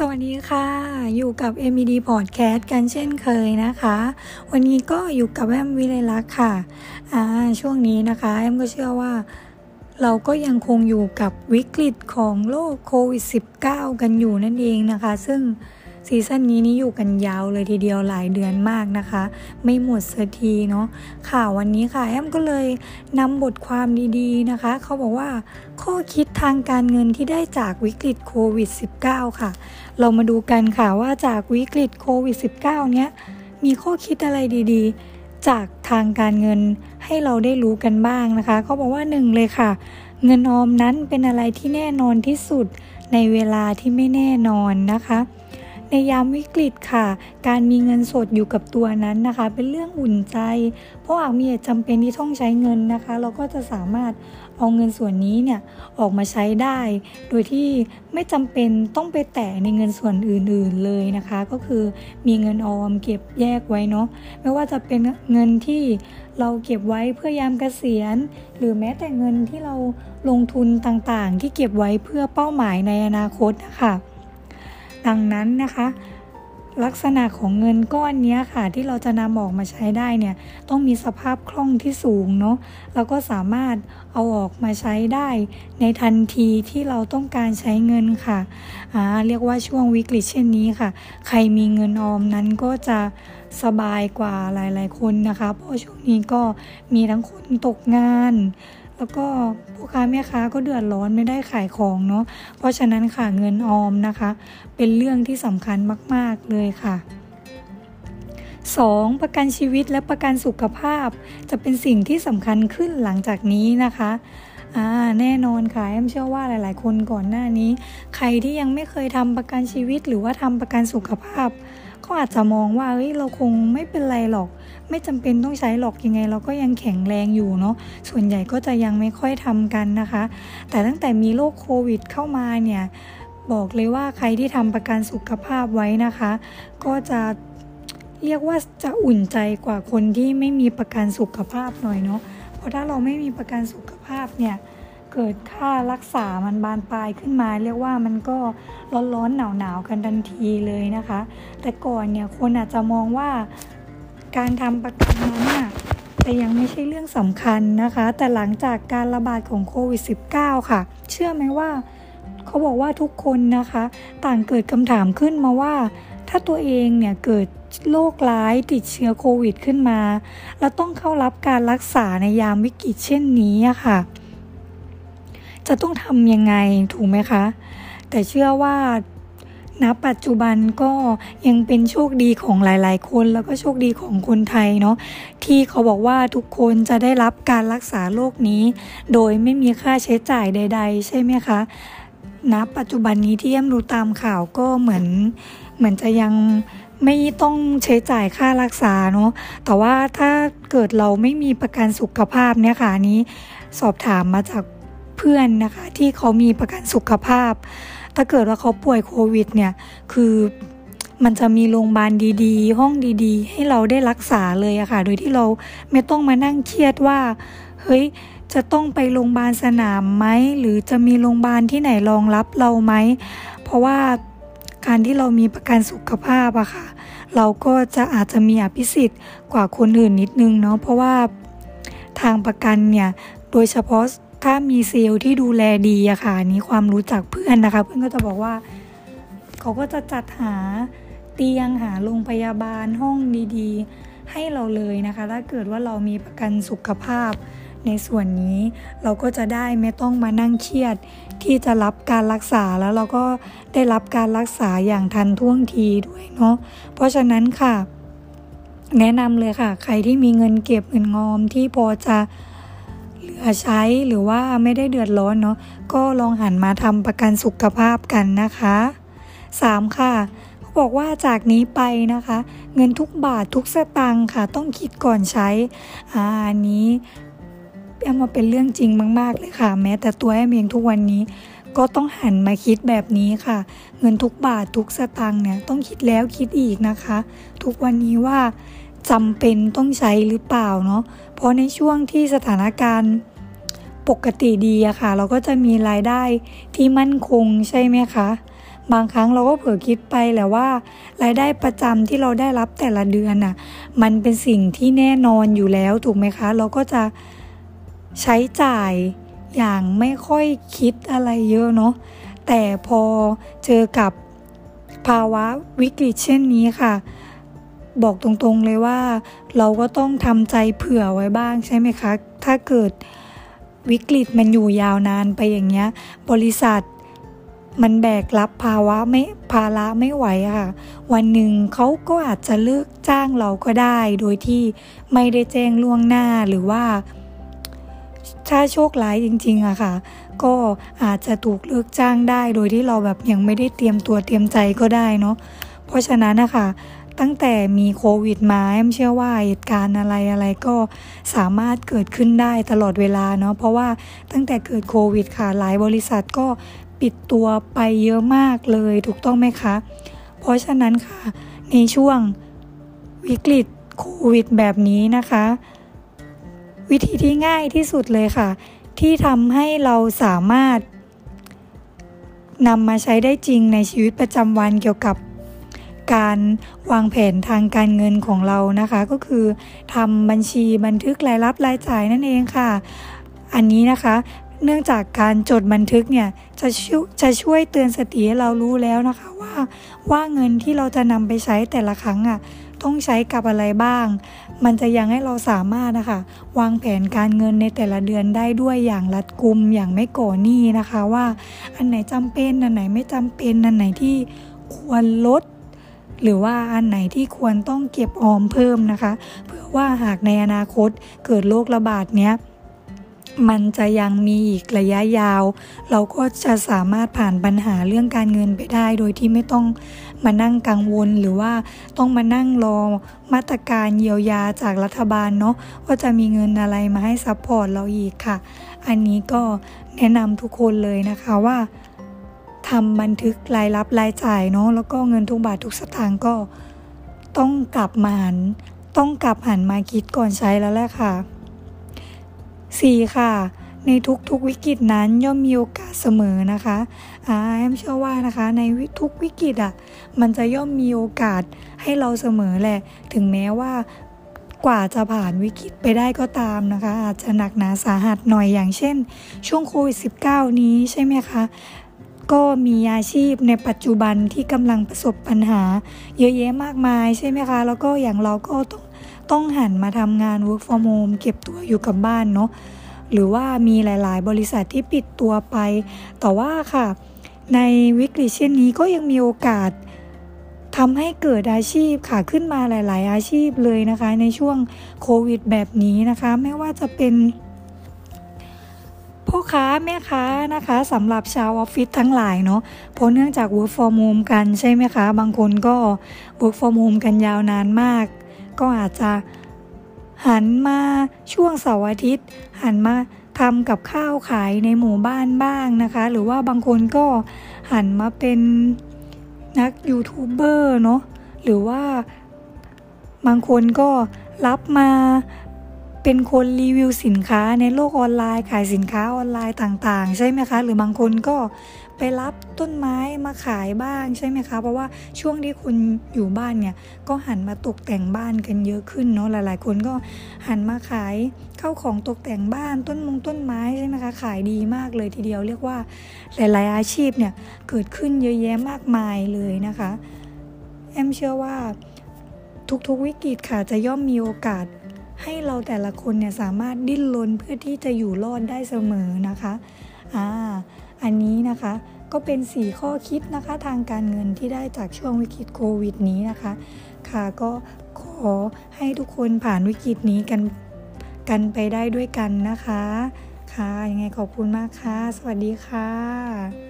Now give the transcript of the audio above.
สวัสดีค่ะ อยู่กับ MED Podcast กันเช่นเคยนะคะ วันนี้ก็อยู่กับแอมวิเลลักษ์ค่ะอ่าช่วงนี้นะคะแอมก็เชื่อว่า เราก็ยังคงอยู่กับวิกฤตของโรคโควิด -19 กันอยู่นั่นเองนะคะ ซึ่ง ซีซั่นนี้นี่อยู่กันยาวเลยทีเดียวหลายเดือนมากนะคะ ไม่หมดสักทีเนาะค่ะวันนี้ค่ะแอมก็เลยนำบทความดีๆนะคะ เขาบอกว่าข้อคิดทางการเงินที่ได้จากวิกฤตโควิด -19 ค่ะ เรามาดูกันค่ะว่าจากวิกฤตโควิด -19 เนี้ยมีข้อคิดอะไรดีๆ จากทางการเงินให้เราได้รู้กันบ้างนะคะ เขาบอกว่าหนึ่งเลยค่ะ เงินออมนั้นเป็นอะไรที่แน่นอนที่สุดในเวลาที่ไม่แน่นอนนะคะ ในยามวิกฤตค่ะ การมีเงินสดอยู่กับตัวนั้นนะคะ เป็นเรื่องอุ่นใจ เพราะหากมีเหตุจำเป็นที่ต้องใช้เงินนะคะ เราก็จะสามารถเอาเงินส่วนนี้เนี่ยออกมาใช้ได้ โดยที่ไม่จำเป็นต้องไปแตะในเงินส่วนอื่นๆเลยนะคะ ก็คือมีเงินออมเก็บแยกไว้เนาะไม่ว่าจะเป็นเงินที่เราเก็บไว้เพื่อยามเกษียณ หรือแม้แต่เงินที่เราลงทุนต่างๆ ที่เก็บไว้เพื่อเป้าหมายในอนาคตนะคะ ดังนั้นนะคะ ลักษณะของเงินก้อนนี้ค่ะ ที่เราจะนำออกมาใช้ได้เนี่ย ต้องมีสภาพคล่องที่สูงเนาะแล้วก็สามารถเอาออกมาใช้ได้ ในทันทีที่เราต้องการใช้เงินค่ะอ่าเรียกว่าช่วงวิกฤตเช่นนี้ค่ะ ใครมีเงินออมนั้นก็จะสบายกว่าหลาย ๆ คนนะคะ เพราะช่วงนี้ก็มีทั้งคนตกงาน แล้วก็พ่อค้าแม่ค้าก็เดือดร้อนไม่ได้ขายของเนาะเพราะฉะนั้นค่ะเงินออมนะคะ เป็นเรื่องที่สำคัญมาก ๆ เลยค่ะ 2. ประกันชีวิตและประกันสุขภาพ จะเป็นสิ่งที่สำคัญขึ้นหลังจากนี้นะคะอ่าแน่นอนค่ะแอมเชื่อว่าหลาย ๆ คนก่อนหน้านี้ ใครที่ยังไม่เคยทำประกันชีวิตหรือว่าทำประกันสุขภาพ ก็อาจจะมองว่าเฮ้ยเราคงไม่เป็นไรหรอก ไม่จำเป็นต้องใช้หรอกยังไง เราก็ยังแข็งแรงอยู่เนาะส่วนใหญ่ก็จะยังไม่ค่อยทำกันนะคะ แต่ตั้งแต่มีโรคโควิด เข้ามาเนี่ยบอกเลยว่าใครที่ทำประกันสุขภาพไว้นะคะ ก็จะเรียกว่าจะอุ่นใจกว่าคนที่ไม่มีประกันสุขภาพหน่อยเนาะเพราะถ้าเราไม่มีประกันสุขภาพเนี่ย เกิดค่ารักษามันบานปลายขึ้นมา เรียกว่ามันก็ร้อนๆหนาวๆกันทันทีเลยนะคะ แต่ก่อนเนี่ยคนอาจจะมองว่าการทำประกันนั้นน่ะแต่ยังไม่ใช่เรื่องสำคัญนะคะ แต่หลังจากการระบาดของโควิด -19 ค่ะ เชื่อไหมว่าเขาบอกว่าทุกคนนะคะ ต่างเกิดคำถามขึ้นมาว่า ถ้าตัวเองเนี่ยเกิดโรคร้ายติดเชื้อโควิดขึ้นมา แล้วต้องเข้ารับการรักษาในยามวิกฤตเช่นนี้ค่ะ จะต้องทำยังไงถูกไหมคะ แต่เชื่อว่าณปัจจุบันก็ยังเป็นโชคดีของหลาย ๆ คนแล้วก็โชคดีของคนไทยเนาะที่เขาบอกว่าทุกคนจะได้รับการรักษาโรคนี้ โดยไม่มีค่าใช้จ่ายใด ๆ ใช่ไหมคะณปัจจุบันนี้ที่เอ็มดูตามข่าวก็เหมือนเหมือนจะยังไม่ต้องใช้จ่ายค่ารักษาเนาะแต่ว่าถ้าเกิดเราไม่มีประกันสุขภาพเนี่ยค่ะนี้สอบถามมาจาก เพื่อนนะคะ ที่เขามีประกันสุขภาพ ถ้าเกิดว่าเขาป่วยโควิดเนี่ย คือมันจะมีโรงพยาบาลดีๆ ห้องดีๆ ให้เราได้รักษาเลยอะคะ่ะ โดยที่เราไม่ต้องมานั่งเครียดว่า เฮ้ย จะต้องไปโรงพยาบาลสนามไหม หรือจะมีโรงพยาบาลที่ไหนรองรับเราไหม เพราะว่าการที่เรามีประกันสุขภาพอะค่ะ เราก็จะอาจจะมีอภิสิทธิ์กว่าคนอื่นนิดนึงเนาะ เพราะว่าทางประกันเนี่ย โดยเฉพาะ ถ้ามีเซลล์ที่ดูแลดีอะค่ะนี้ความรู้จักเพื่อนนะคะ เพื่อนก็จะบอกว่า เขาก็จะจัดหาเตียงหาโรงพยาบาลห้องดีๆ ให้เราเลยนะคะ ถ้าเกิดว่าเรามีประกันสุขภาพ ในส่วนนี้เราก็จะได้ไม่ต้องมานั่งเครียด ที่จะรับการรักษาแล้วเราก็ได้รับการรักษาอย่างทันท่วงทีด้วยเนาะเพราะฉะนั้นค่ะ แนะนำเลยค่ะ ใครที่มีเงินเก็บเงินงอมที่พอจะ ใช้หรือว่าไม่ได้เดือดร้อนเนาะก็ลองหันมาทำประกันสุขภาพกันนะคะ 3. ค่ะเขาบอกว่าจากนี้ไปนะคะ เงินทุกบาททุกสตางค์ค่ะ ต้องคิดก่อนใช้อ่าอันนี้แอมมาเป็นเรื่องจริงมาก ๆ เลยค่ะ แม้แต่ตัวแอมเองทุกวันนี้ ก็ต้องหันมาคิดแบบนี้ค่ะ เงินทุกบาททุกสตางค์เนี่ยต้องคิดแล้วคิดอีกนะคะ ทุกวันนี้ว่า จำเป็นต้องใช้หรือเปล่าเนาะเพราะในช่วงที่สถานการณ์ปกติดีอะค่ะ เราก็จะมีรายได้ที่มั่นคงใช่ไหมคะบางครั้งเราก็เผลอคิดไปแหละว่า รายได้ประจำที่เราได้รับแต่ละเดือนน่ะ มันเป็นสิ่งที่แน่นอนอยู่แล้วถูกไหมคะ เราก็จะใช้จ่ายอย่างไม่ค่อยคิดอะไรเยอะเนาะแต่พอเจอกับภาวะวิกฤตเช่นนี้ค่ะ บอกตรงๆเลยว่า เราก็ต้องทำใจเผื่อไว้บ้างใช่ไหมคะ ถ้าเกิดวิกฤตมันอยู่ยาวนานไปอย่างเงี้ย บริษัทมันแบกรับภาวะไม่ภาระไม่ไหวอะค่ะ วันหนึ่งเขาก็อาจจะเลิกจ้างเราก็ได้ โดยที่ไม่ได้แจ้งล่วงหน้าหรือว่า ถ้าโชคร้ายจริงๆอะค่ะ ก็อาจจะถูกเลิกจ้างได้ โดยที่เราแบบยังไม่ได้เตรียมตัวเตรียมใจก็ได้เนาะเพราะฉะนั้นนะคะ ตั้งแต่มีโควิดมาแอมเชื่อว่าเหตุการณ์อะไรอะไรก็สามารถเกิดขึ้นได้ตลอดเวลาเนาะเพราะว่าตั้งแต่เกิดโควิดค่ะหลายบริษัทก็ปิดตัวไปเยอะมากเลยถูกต้องไหมคะ เพราะฉะนั้นค่ะ ในช่วงวิกฤตโควิดแบบนี้นะคะ วิธีที่ง่ายที่สุดเลยค่ะ ที่ทำให้เราสามารถนำมาใช้ได้จริงในชีวิตประจำวันเกี่ยวกับ การวางแผนทางการเงินของเรานะคะ ก็คือทำบัญชีบันทึกรายรับรายจ่ายนั่นเองค่ะ อันนี้นะคะเนื่องจากการจดบันทึกเนี่ยจะช่วยจะช่วยเตือนสติให้เรารู้แล้วนะคะว่าว่าเงินที่เราจะนำไปใช้แต่ละครั้งอะต้องใช้กับอะไรบ้าง มันจะยังให้เราสามารถนะคะ วางแผนการเงินในแต่ละเดือนได้ด้วยอย่างรัดกุมอย่างไม่ก่อหนี้นะคะ ว่าอันไหนจำเป็นอันไหนไม่จำเป็นอันไหนที่ควรลด หรือว่าอันไหนที่ควรต้องเก็บออมเพิ่มนะคะ เพื่อว่าหากในอนาคตเกิดโรคระบาดเนี้ยมันจะยังมีอีกระยะยาว เราก็จะสามารถผ่านปัญหาเรื่องการเงินไปได้ โดยที่ไม่ต้องมานั่งกังวลหรือว่าต้องมานั่งรอมาตรการเยียวยาจากรัฐบาลเนาะว่าจะมีเงินอะไรมาให้ support เราอีกค่ะ อันนี้ก็แนะนำทุกคนเลยนะคะว่า ทำบันทึกรายรับรายจ่ายเนาะแล้วก็เงินทุกบาททุกสตางค์ก็ต้องกลับมาหันต้องกลับหันมาคิดก่อนใช้แล้วแหละค่ะ 4. ค่ะ ในทุกๆวิกฤตนั้นย่อมมีโอกาสเสมอนะคะอ่าแอมเชื่อว่านะคะ ในทุกวิกฤตอะมันจะย่อมมีโอกาสให้เราเสมอแหละ ถึงแม้ว่ากว่าจะผ่านวิกฤตไปได้ก็ตามนะคะ อาจจะหนักหนาสาหัสหน่อยอย่างเช่น ช่วงโควิด -19 นี้ใช่ไหมคะ ก็มีอาชีพในปัจจุบันที่กำลังประสบปัญหา เยอะแยะมากมายใช่ไหมคะ แล้วก็อย่างเราก็ต้องต้องหันมาทำงาน work from home เก็บตัวอยู่กับบ้านเนาะหรือว่ามีหลายๆ บริษัทที่ปิดตัวไป แต่ว่าค่ะ ในวิกฤตเช่นนี้ก็ยังมีโอกาสทำให้เกิดอาชีพค่ะขึ้นมาหลาย ๆ อาชีพเลยนะคะ ในช่วงโควิดแบบนี้นะคะ ไม่ว่าจะเป็น พ่อค้าแม่ค้านะคะสำหรับชาวออฟฟิศทั้งหลายเนาะเพราะเนื่องจาก work from home กันใช่ไหมคะ บางคนก็ work from home กันยาวนานมาก ก็อาจจะหันมาช่วงเสาร์อาทิตย์ หันมาทำกับข้าวขายในหมู่บ้านบ้างนะคะ หรือว่าบางคนก็หันมาเป็นนักยูทูบเบอร์เนาะหรือว่าบางคนก็รับมา เป็นคนรีวิวสินค้าในโลกออนไลน์ ขายสินค้าออนไลน์ต่าง ๆ ใช่ไหมคะ หรือบางคนก็ไปรับต้นไม้มาขายบ้างใช่ไหมคะ เพราะว่าช่วงที่คุณอยู่บ้านเนี่ย ก็หันมาตกแต่งบ้านกันเยอะขึ้นเนาะหลาย ๆ คนก็หันมาขายเข้าของตกแต่งบ้านต้นมงต้นไม้ใช่ไหมคะขายดีมากเลยทีเดียวเรียกว่าหลาย ๆ อาชีพเนี่ยเกิดขึ้นเยอะแยะมากมายเลยนะคะแอมเชื่อว่าทุกๆวิกฤตค่ะจะย่อมมีโอกาส ให้เราแต่ละคนเนี่ยสามารถดิ้นรนเพื่อที่จะอยู่รอดได้เสมอนะคะอ่าอันนี้นะคะก็เป็น 4 ข้อคิดนะคะทางการเงินที่ได้จากช่วงวิกฤตโควิดนี้นะคะ ค่ะก็ขอให้ทุกคนผ่านวิกฤตนี้กันกันไปได้ด้วยกันนะคะ ค่ะยังไงขอบคุณมากค่ะ สวัสดีค่ะ